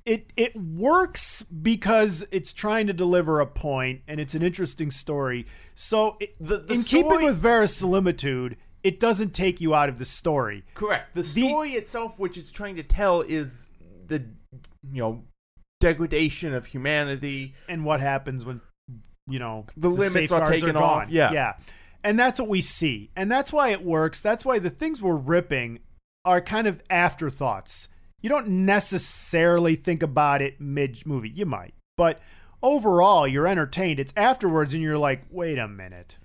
It it works because it's trying to deliver a point, and it's an interesting story. So, it, The- the in keeping with verisimilitude, it doesn't take you out of the story. Correct. The story itself, which it's trying to tell, is the you know degradation of humanity. and what happens when you know The limits are taken gone. off, yeah. yeah and that's what we see and that's why it works that's why the things we're ripping are kind of afterthoughts you don't necessarily think about it mid movie you might. But overall you're entertained. It's afterwards and you're like wait a minute.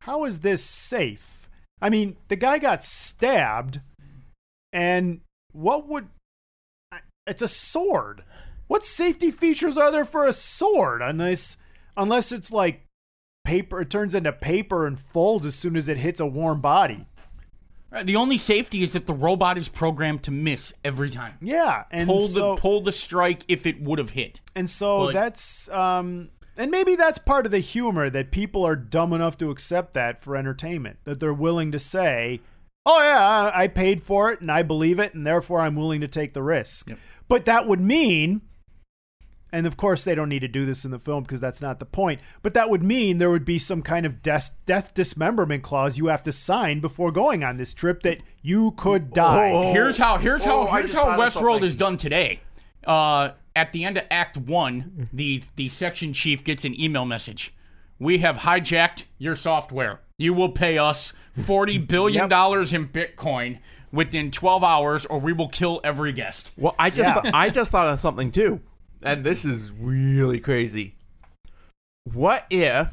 How is this safe? I mean the guy got stabbed and what would it's a sword. What safety features are there for a sword unless unless it's like paper it turns into paper and folds as soon as it hits a warm body The only safety is that the robot is programmed to miss every time. yeah and Pull so, the pull the strike if it would have hit. and so But- that's um And maybe that's part of the humor that people are dumb enough to accept that for entertainment, that they're willing to say, oh, yeah, I I paid for it and I believe it, and therefore I'm willing to take the risk. But that would mean, and of course they don't need to do this in the film because that's not the point, but that would mean there would be some kind of death, death dismemberment clause you have to sign before going on this trip that you could die. Here's how here's how Oh, I here's how Westworld is done today. Uh, at the end of Act One, the the section chief gets an email message. We have hijacked your software. You will pay us forty billion dollars in Bitcoin within twelve hours, or we will kill every guest. Well, I just Yeah. th- I just thought of something too, and this is really crazy. What if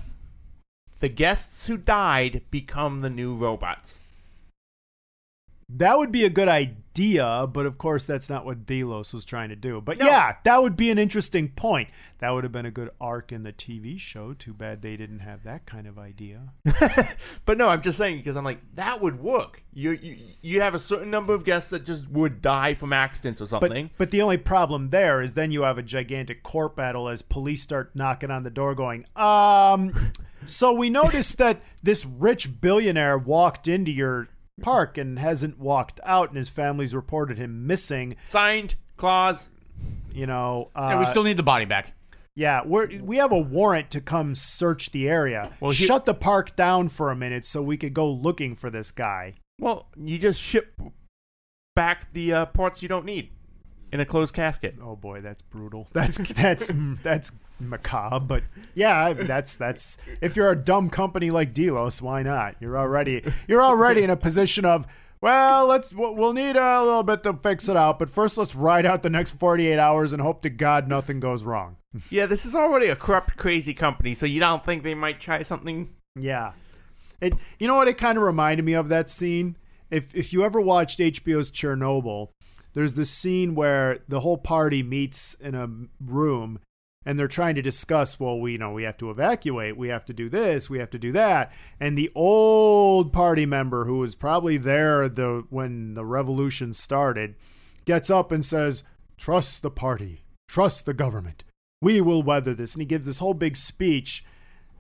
the guests who died become the new robots? That would be a good idea, but of course that's not what Delos was trying to do. But yeah, that would be an interesting point. That would have been a good arc in the TV show. Too bad they didn't have that kind of idea. But no, I'm just saying because I'm like that would work. You you you have a certain number of guests that just would die from accidents or But something. but the only problem there is then you have a gigantic court battle as police start knocking on the door going, "Um, so we noticed that this rich billionaire walked into your park and hasn't walked out and his family's reported him missing, Signed clause. you know, uh, and we still need the body back. Yeah, we're we have a warrant to come search the area. Well, he- Shut the park down for a minute so we could go looking for this guy. Well, you just ship back the uh, parts you don't need in a closed casket. Oh boy, that's brutal. That's that's that's macabre, but yeah, that's that's if you're a dumb company like Delos, why not? You're already you're already in a position of well, let's we'll we'll need a little bit to fix it out, but first let's ride out the next 48 hours and hope to God nothing goes wrong. Yeah, this is already a corrupt, crazy company, so you don't think they might try something? Yeah. It you know what it kind of reminded me of that scene? If if you ever watched HBO's Chernobyl, there's this scene where the whole party meets in a room and they're trying to discuss, well, we you know, we have to evacuate, we have to do this, we have to do that. And the old party member who was probably there the when the revolution started gets up and says, "Trust the party. Trust the government. We will weather this." And he gives this whole big speech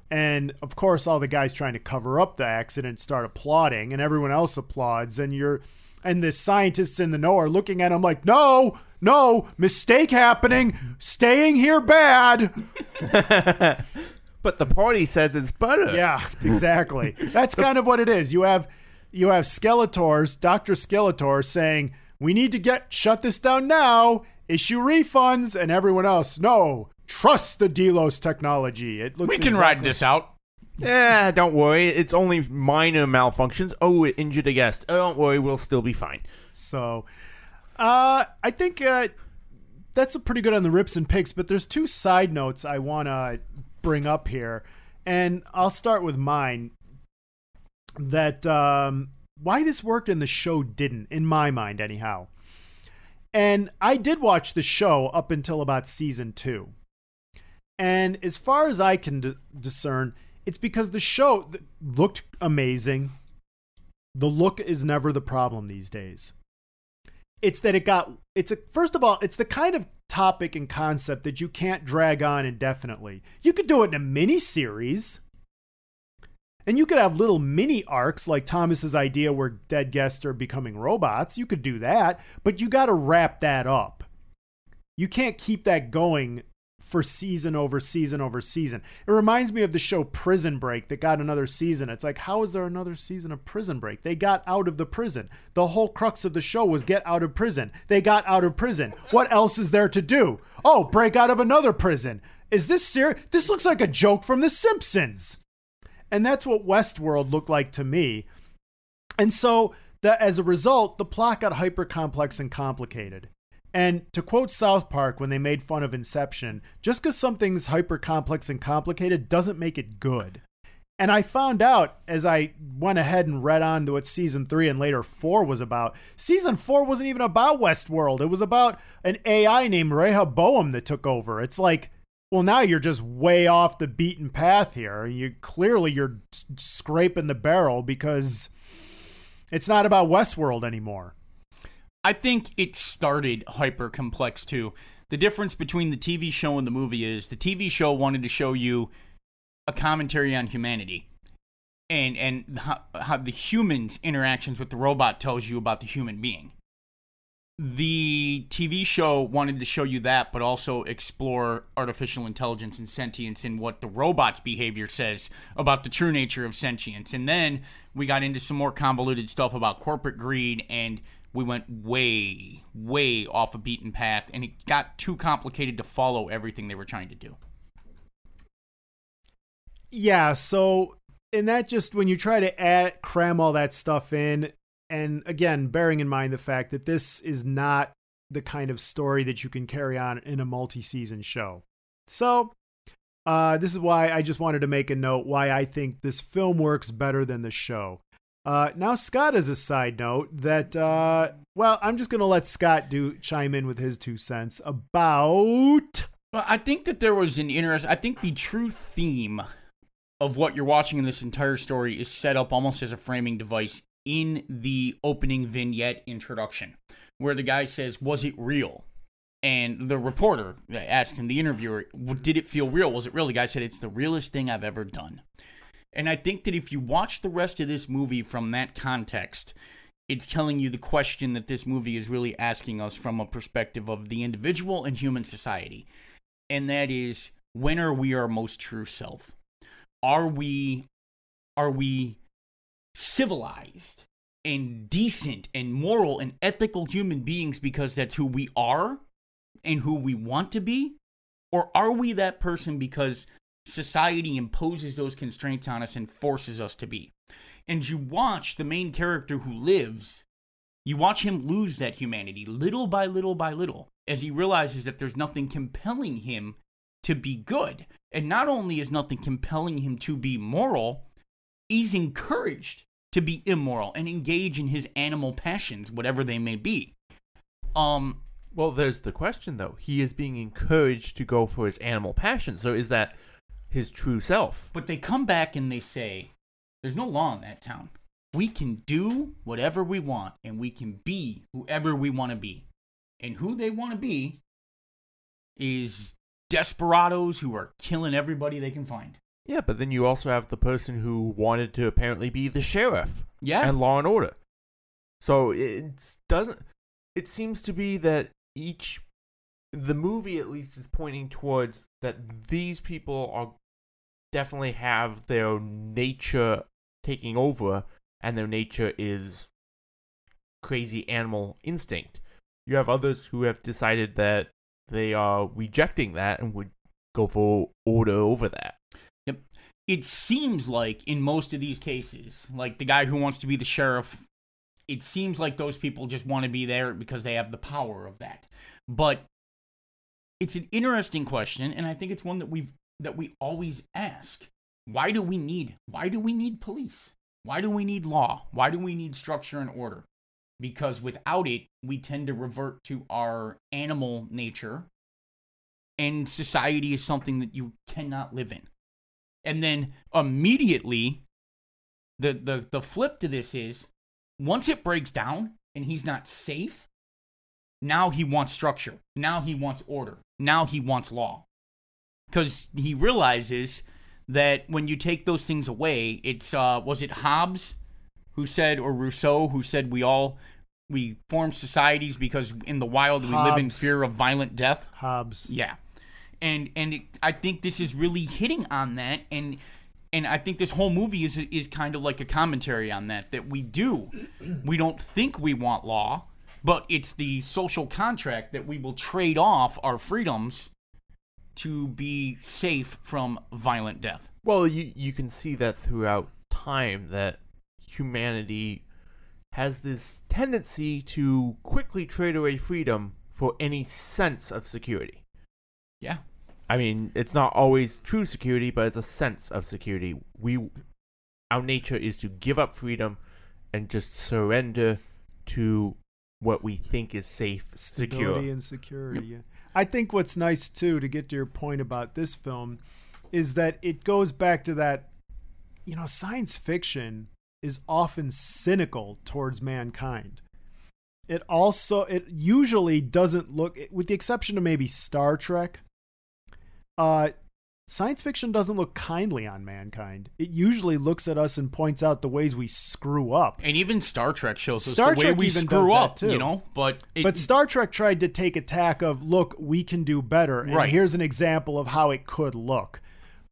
and of course, all the guys trying to cover up the accident start applauding, and everyone else applauds. And you're, and the scientists in the know are looking at him like, "No, no, mistake happening. Staying here bad." But the party says it's butter. Yeah, exactly. That's kind of what it is. You have, you have Skeletors, Doctor Skeletor, saying, "We need to get shut this down now. Issue refunds," and everyone else, "No, trust the Delos technology. It looks We can exactly- ride this out. Eh, don't worry. It's only minor malfunctions. Oh, it injured a guest. Oh, don't worry. We'll still be fine. So, uh, I think uh, that's a pretty good on the rips and picks. But there's two side notes I want to bring up here, and I'll start with mine. That um, why this worked and the show didn't, in my mind, anyhow. And I did watch the show up until about season two. And as far as I can d- discern, it's because the show looked amazing. The look is never the problem these days. It's that it got it's a first of all, it's the kind of topic and concept that you can't drag on indefinitely. You could do it in a mini series. And you could have little mini arcs like Thomas's idea where dead guests are becoming robots. You could do that, but you got to wrap that up. You can't keep that going for season over season over season. It reminds me of the show Prison Break that got another season. It's like, how is there another season of Prison Break? They got out of the prison. The whole crux of the show was get out of prison. They got out of prison. What else is there to do? Oh, break out of another prison. Is this serious? This looks like a joke from The Simpsons. And that's what Westworld looked like to me. And so, the, as a result, the plot got hyper complex and complicated. And to quote South Park when they made fun of Inception, just because something's hyper complex and complicated doesn't make it good. And I found out as I went ahead and read on to what season three and later four was about. Season four wasn't even about Westworld. It was about an AI named Rehoboam that took over. It's like, well, now you're just way off the beaten path here. You clearly you're scraping the barrel because it's not about Westworld anymore. I think it started hyper complex too. The difference between the TV show and the movie is the TV show wanted to show you a commentary on humanity and and how, how the human's interactions with the robot tells you about the human being. The TV show wanted to show you that, but also explore artificial intelligence and sentience and what the robot's behavior says about the true nature of sentience. And then we got into some more convoluted stuff about corporate greed, and we went way, way off a beaten path, and it got too complicated to follow everything they were trying to do. Yeah, so and that just when you try to add cram all that stuff in and again bearing in mind the fact that this is not the kind of story that you can carry on in a multi-season show so uh, this is why i just wanted to make a note why i think this film works better than the show uh, now scott has a side note that uh, well i'm just to let scott do chime in with his two cents about well, I think that there was an interest. I think the true theme of what you're watching in this entire story is set up almost as a framing device in the opening vignette introduction, where the guy says, Was it real? And the reporter asked him, the interviewer, Did it feel real? Was it real? The guy said, It's the realest thing I've ever done. And I think that if you watch the rest of this movie from that context, it's telling you the question that this movie is really asking us from a perspective of the individual and human society. And that is, when are we our most true self? are we are we civilized and decent and moral and ethical human beings because that's who we are and who we want to be or are we that person because society imposes those constraints on us and forces us to be and you watch the main character who lives you watch him lose that humanity little by little by little as he realizes that there's nothing compelling him to be good. And not only is nothing compelling him to be moral, he's encouraged to be immoral and engage in his animal passions, whatever they may be. Um, well, there's the question though. He is being encouraged to go for his animal passion. So is that his true self? But they come back and they say, "There's no law in that town. We can do whatever we want, and we can be whoever we want to be, and who they want to be is desperados who are killing everybody they can find. Yeah, but then you also have the person who wanted to apparently be the sheriff. Yeah. And law and order. So it doesn't it seems to be that each the movie at least is pointing towards that these people are definitely have their nature taking over and their nature is crazy animal instinct. You have others who have decided that they are rejecting that and would go for order over that. Yep. It seems like in most of these cases, like the guy who wants to be the sheriff, it seems like those people just want to be there because they have the power of that. But it's an interesting question, and I think it's one that we've that we always ask. Why do we need why do we need police? Why do we need law? Why do we need structure and order? because without it, we tend to revert to our animal nature, and society is something that you cannot live in. And then immediately, the, the, the flip to this is once it breaks down and he's not safe, now he wants structure. Now he wants order. Now he wants law. Because he realizes that when you take those things away, it's, uh, was it Hobbes? who said, or Rousseau, who said we all we form societies because in the wild we live in fear of violent death. Hobbes. Yeah, and and it, I think this is really hitting on that, and and I think this whole movie is is kind of like a commentary on that. That we do, we don't think we want law, but it's the social contract that we will trade off our freedoms to be safe from violent death. Well, you you can see that throughout time that humanity has this tendency to quickly trade away freedom for any sense of security. Yeah. I mean, it's not always true security, but it's a sense of security. We our nature is to give up freedom and just surrender to what we think is safe, Stability and security. Yep. I think what's nice too to get to your point about this film is that it goes back to that you know, science fiction is often cynical towards mankind. it also it usually doesn't look with the exception of maybe Star Trek uh science fiction doesn't look kindly on mankind. It usually looks at us and points out the ways we screw up. And even Star Trek shows us Star the way Trek we even screw up, too. you know. But it, But Star Trek tried to take a tack of look, we can do better. And Right. here's an example of how it could look.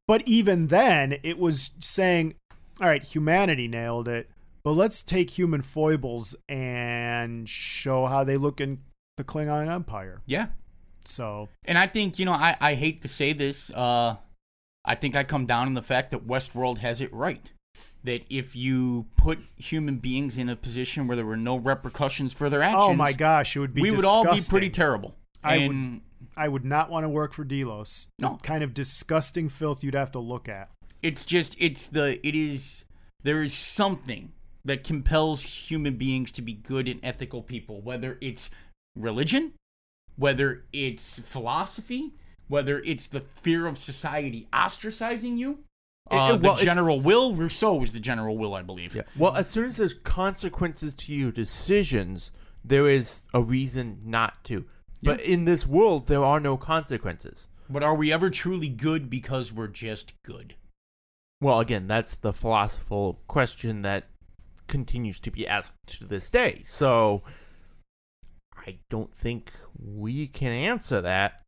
But even then, it was saying, all right, humanity nailed it, but let's take human foibles and show how they look in the Klingon Empire. yeah, So and I think you know I I hate to say this, uh, I think I come down on the fact that Westworld has it right. That if you put human beings in a position where there were no repercussions for their actions, Oh my gosh, it would be. we would all be pretty terrible. I would- I would not want to work for Delos. No. The kind of disgusting filth you'd have to look at. it's just it's the it is there is something that compels human beings to be good and ethical people whether it's religion whether it's philosophy whether it's the fear of society ostracizing you uh, it- well, the general will rousseau was the general will i believe Yeah. Well, as soon as there's consequences to your decisions, there is a reason not to. But in this world, there are no consequences. but are we ever truly good because we're just good Well, again, that's the philosophical question that continues to be asked to this day. So I don't think we can answer that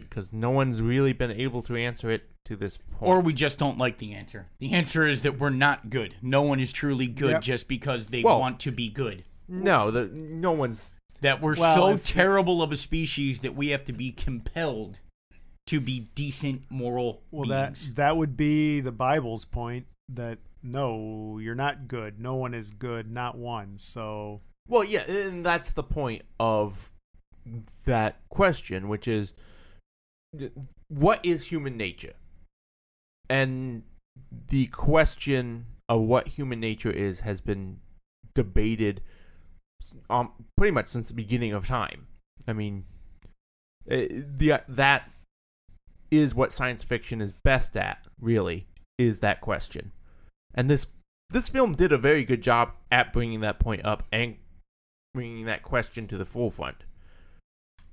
because no one's really been able to answer it to this point. or we just don't like the answer the answer is that we're not good no one is truly good Yep. just because they Well- want to be good no, the, no one's that we're Well, so if- terrible of a species that we have to be compelled to be decent moral Well, that that would be the Bible's point that no, you're not good. No one is good, not one. So Well, yeah, and that's the point of that question, which is what is human nature? And the question of what human nature is has been debated um, pretty much since the beginning of time. I mean, uh, the that is what science fiction is best at, really, is that question. And this this film did a very good job at bringing that point up and bringing that question to the forefront.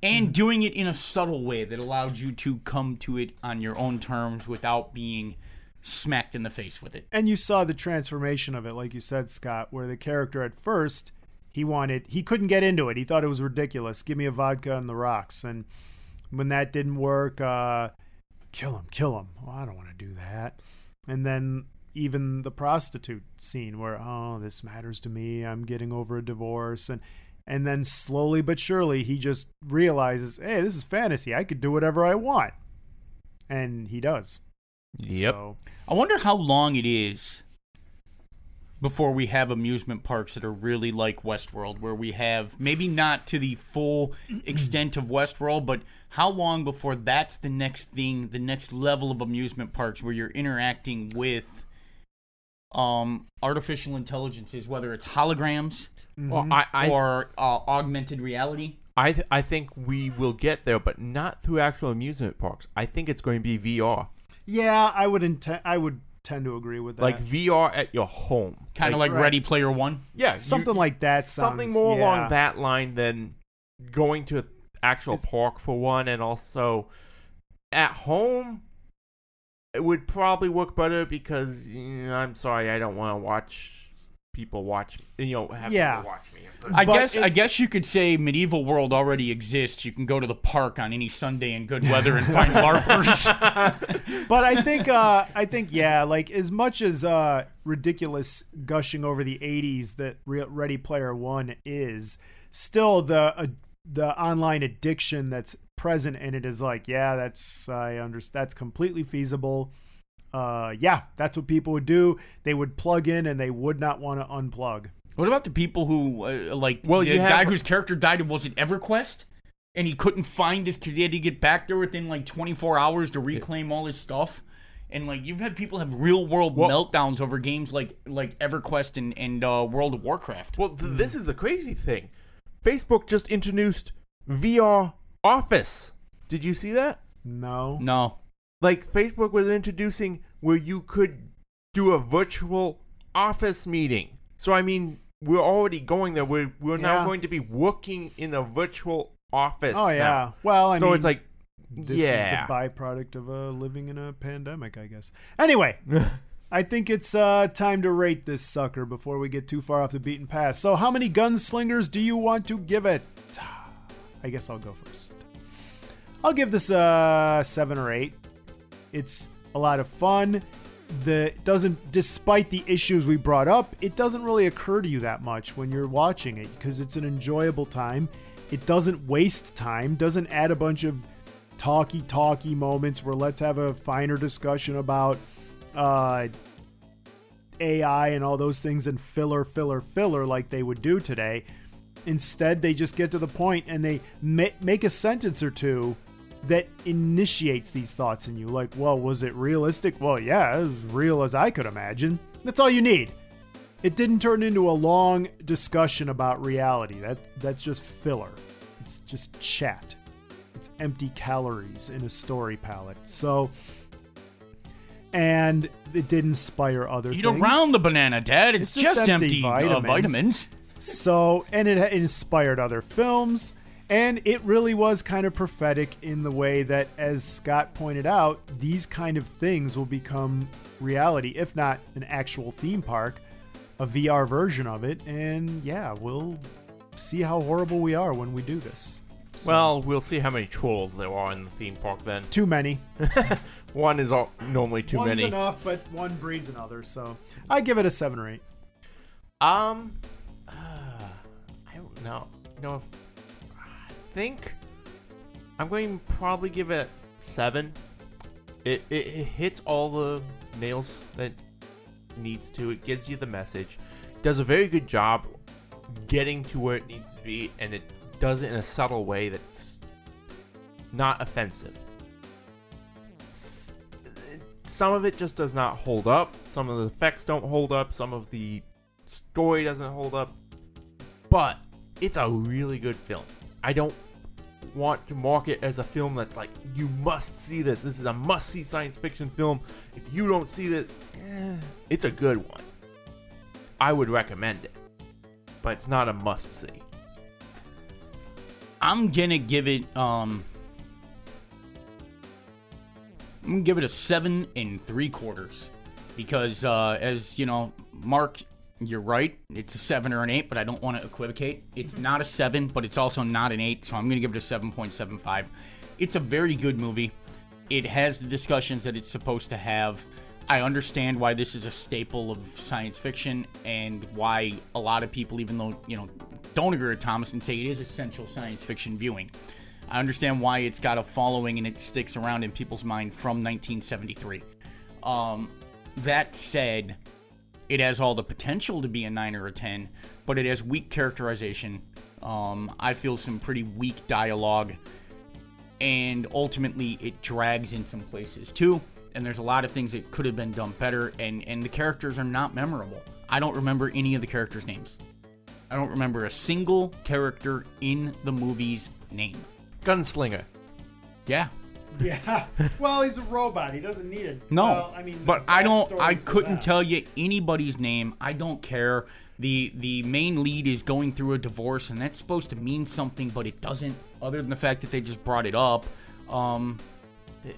And doing it in a subtle way that allowed you to come to it on your own terms without being smacked in the face with it. and you saw the transformation of it, like you said, Scott, where the character at first he wanted he couldn't get into it. He thought it was ridiculous. Give me a vodka on the rocks. And when that didn't work, uh, kill him, kill him. Well, I don't want to do that. And then even the prostitute scene where oh this matters to me i'm getting over a divorce and and then slowly but surely he just realizes hey this is fantasy. I could do whatever i want. And he does. So, I wonder how long it is before we have amusement parks that are really like Westworld, where we have maybe not to the full extent of Westworld, but how long before that's the next thing, the next level of amusement parks where you're interacting with um, artificial intelligences, whether it's holograms Well, I I, or uh, augmented reality. I th- I think we will get there, but not through actual amusement parks. I think it's going to be VR, yeah i would intend i would tend to agree with that like VR at your home, Kind of like Right. Ready Player One. yeah, you- something like that something sounds- more yeah. along that line than going to an actual It's- park for one, and also at home. It would probably work better because you know, I'm sorry, I don't want to watch people watch. You know, have Yeah. people watch me. I But guess it- I guess you could say medieval world already exists. You can go to the park on any Sunday in good weather and find larpers. but I think uh, I think yeah, like as much as uh, ridiculous gushing over the '80s that Re- Ready Player One is, still the uh, the online addiction that's present and it is like, yeah, that's I understand. That's completely feasible. Uh, yeah, that's what people would do. They would plug in and they would not want to unplug. what about the people who uh, like Well, the you have- guy whose character died? Was it EverQuest? And he couldn't find his. He had to get back there within like 24 hours to reclaim all his stuff. And like you've had people have real world Well- meltdowns over games like like EverQuest and and uh, World of Warcraft. Well, th- this is the crazy thing. Facebook just introduced VR Office. Did you see that? No, no, Like Facebook was introducing where you could do a virtual office meeting. So I mean, we're already going there. We're we're now going to be working in a virtual office. Oh yeah. now. Well, I so mean, it's like, this yeah. is the byproduct of uh, living in a pandemic, I guess. Anyway, I think it's uh, time to rate this sucker before we get too far off the beaten path. So, how many gunslingers do you want to give it? I guess I'll go first. I'll give this a seven or eight. It's a lot of fun. The doesn't, despite the issues we brought up, it doesn't really occur to you that much when you're watching it because it's an enjoyable time. It doesn't waste time. Doesn't add a bunch of talky talky moments where let's have a finer discussion about uh, AI and all those things and filler, filler, filler like they would do today. Instead, they just get to the point and they ma- make a sentence or two that initiates these thoughts in you. Like, well, was it realistic? Well, yeah, as real as I could imagine. That's all you need. It didn't turn into a long discussion about reality. That that's just filler. It's just chat. It's empty calories in a story palette. So, and it did inspire other Eat things. around the banana, Dad. It's, It's just just, empty empty, uh, vitamins. So, and it inspired other films, and it really was kind of prophetic in the way that, as Scott pointed out, these kind of things will become reality, if not an actual theme park, a VR version of it. And yeah, we'll see how horrible we are when we do this. So, Well, we'll see how many trolls there are in the theme park then. too many. One is all, normally too One's many. enough, but one breeds another. So I give it a seven or eight. Um, know. No, I think I'm going to probably give it seven. It, it it hits all the nails that needs to. It gives you the message. Does a very good job getting to where it needs to be, and it does it in a subtle way that's not offensive. Some of it just does not hold up. Some of the effects don't hold up. Some of the story doesn't hold up, but it's a really good film. I don't want to mark it as a film that's like you must see this. This is a must see science fiction film. If you don't see this, eh, it's a good one. I would recommend it, but it's not a must see. I'm gonna give it um I'm gonna give it a seven and three quarters. Because uh as you know, Mark, you're right. It's a seven or an eight, but I don't want to equivocate. It's not a seven, but it's also not an eight, so I'm gonna give it a seven point seven five. It's a very good movie. It has the discussions that it's supposed to have. I understand why this is a staple of science fiction and why a lot of people, even though, you know, don't agree with Thomas and say it is essential science fiction viewing. I understand why it's got a following and it sticks around in people's mind from 1973. Um, that said, it has all the potential to be a 9 or a 10, but it has weak characterization. Um, I feel some pretty weak dialogue and ultimately it drags in some places too and there's a lot of things that could have been done better and and the characters are not memorable i don't remember any of the characters names i don't remember a single character in the movie's name Gunslinger. yeah Yeah. well, he's a robot. He doesn't need it. no Well, I mean, but i don't i couldn't that. tell you anybody's name i don't care the the main lead is going through a divorce and that's supposed to mean something but it doesn't other than the fact that they just brought it up um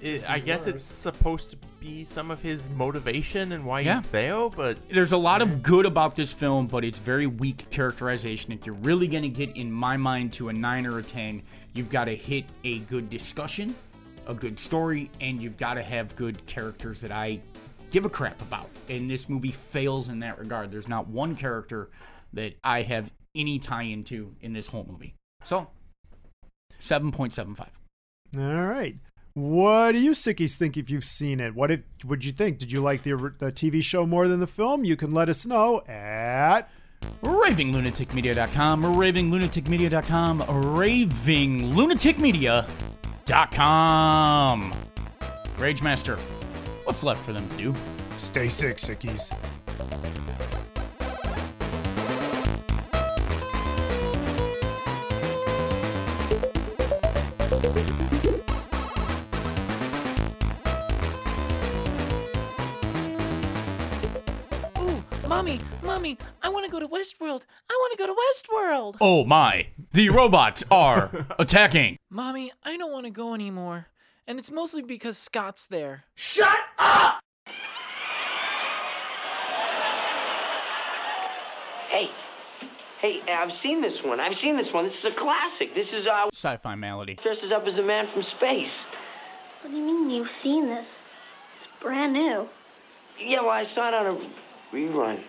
It, I guess it's supposed to be some of his motivation and why Yeah. he's there, but there's a lot of good about this film, but it's very weak characterization. If you're really going to get, in my mind, to a 9 or a 10, you've got to hit a good discussion, a good story, and you've got to have good characters that I give a crap about. And this movie fails in that regard. There's not one character that I have any tie into in this whole movie. So, 7.75. All right. What do you sickies think if you've seen it? What would you think? Did you like the the TV show more than the film? You can let us know at ravinglunaticmedia.com, ravinglunaticmedia.com, ravinglunaticmedia.com. Rage Master, what's left for them to do? Stay sick, sickies. Mommy, Mommy, I want to go to Westworld. I want to go to Westworld. Oh my, the robots are attacking. Mommy, I don't want to go anymore. And it's mostly because Scott's there. Shut up! Hey, hey, I've seen this one. I've seen this one. This is a classic. This is uh, Sci fi malady. dresses up as a man from space. What do you mean you've seen this? It's brand new. Yeah, well, I saw it on a rerun.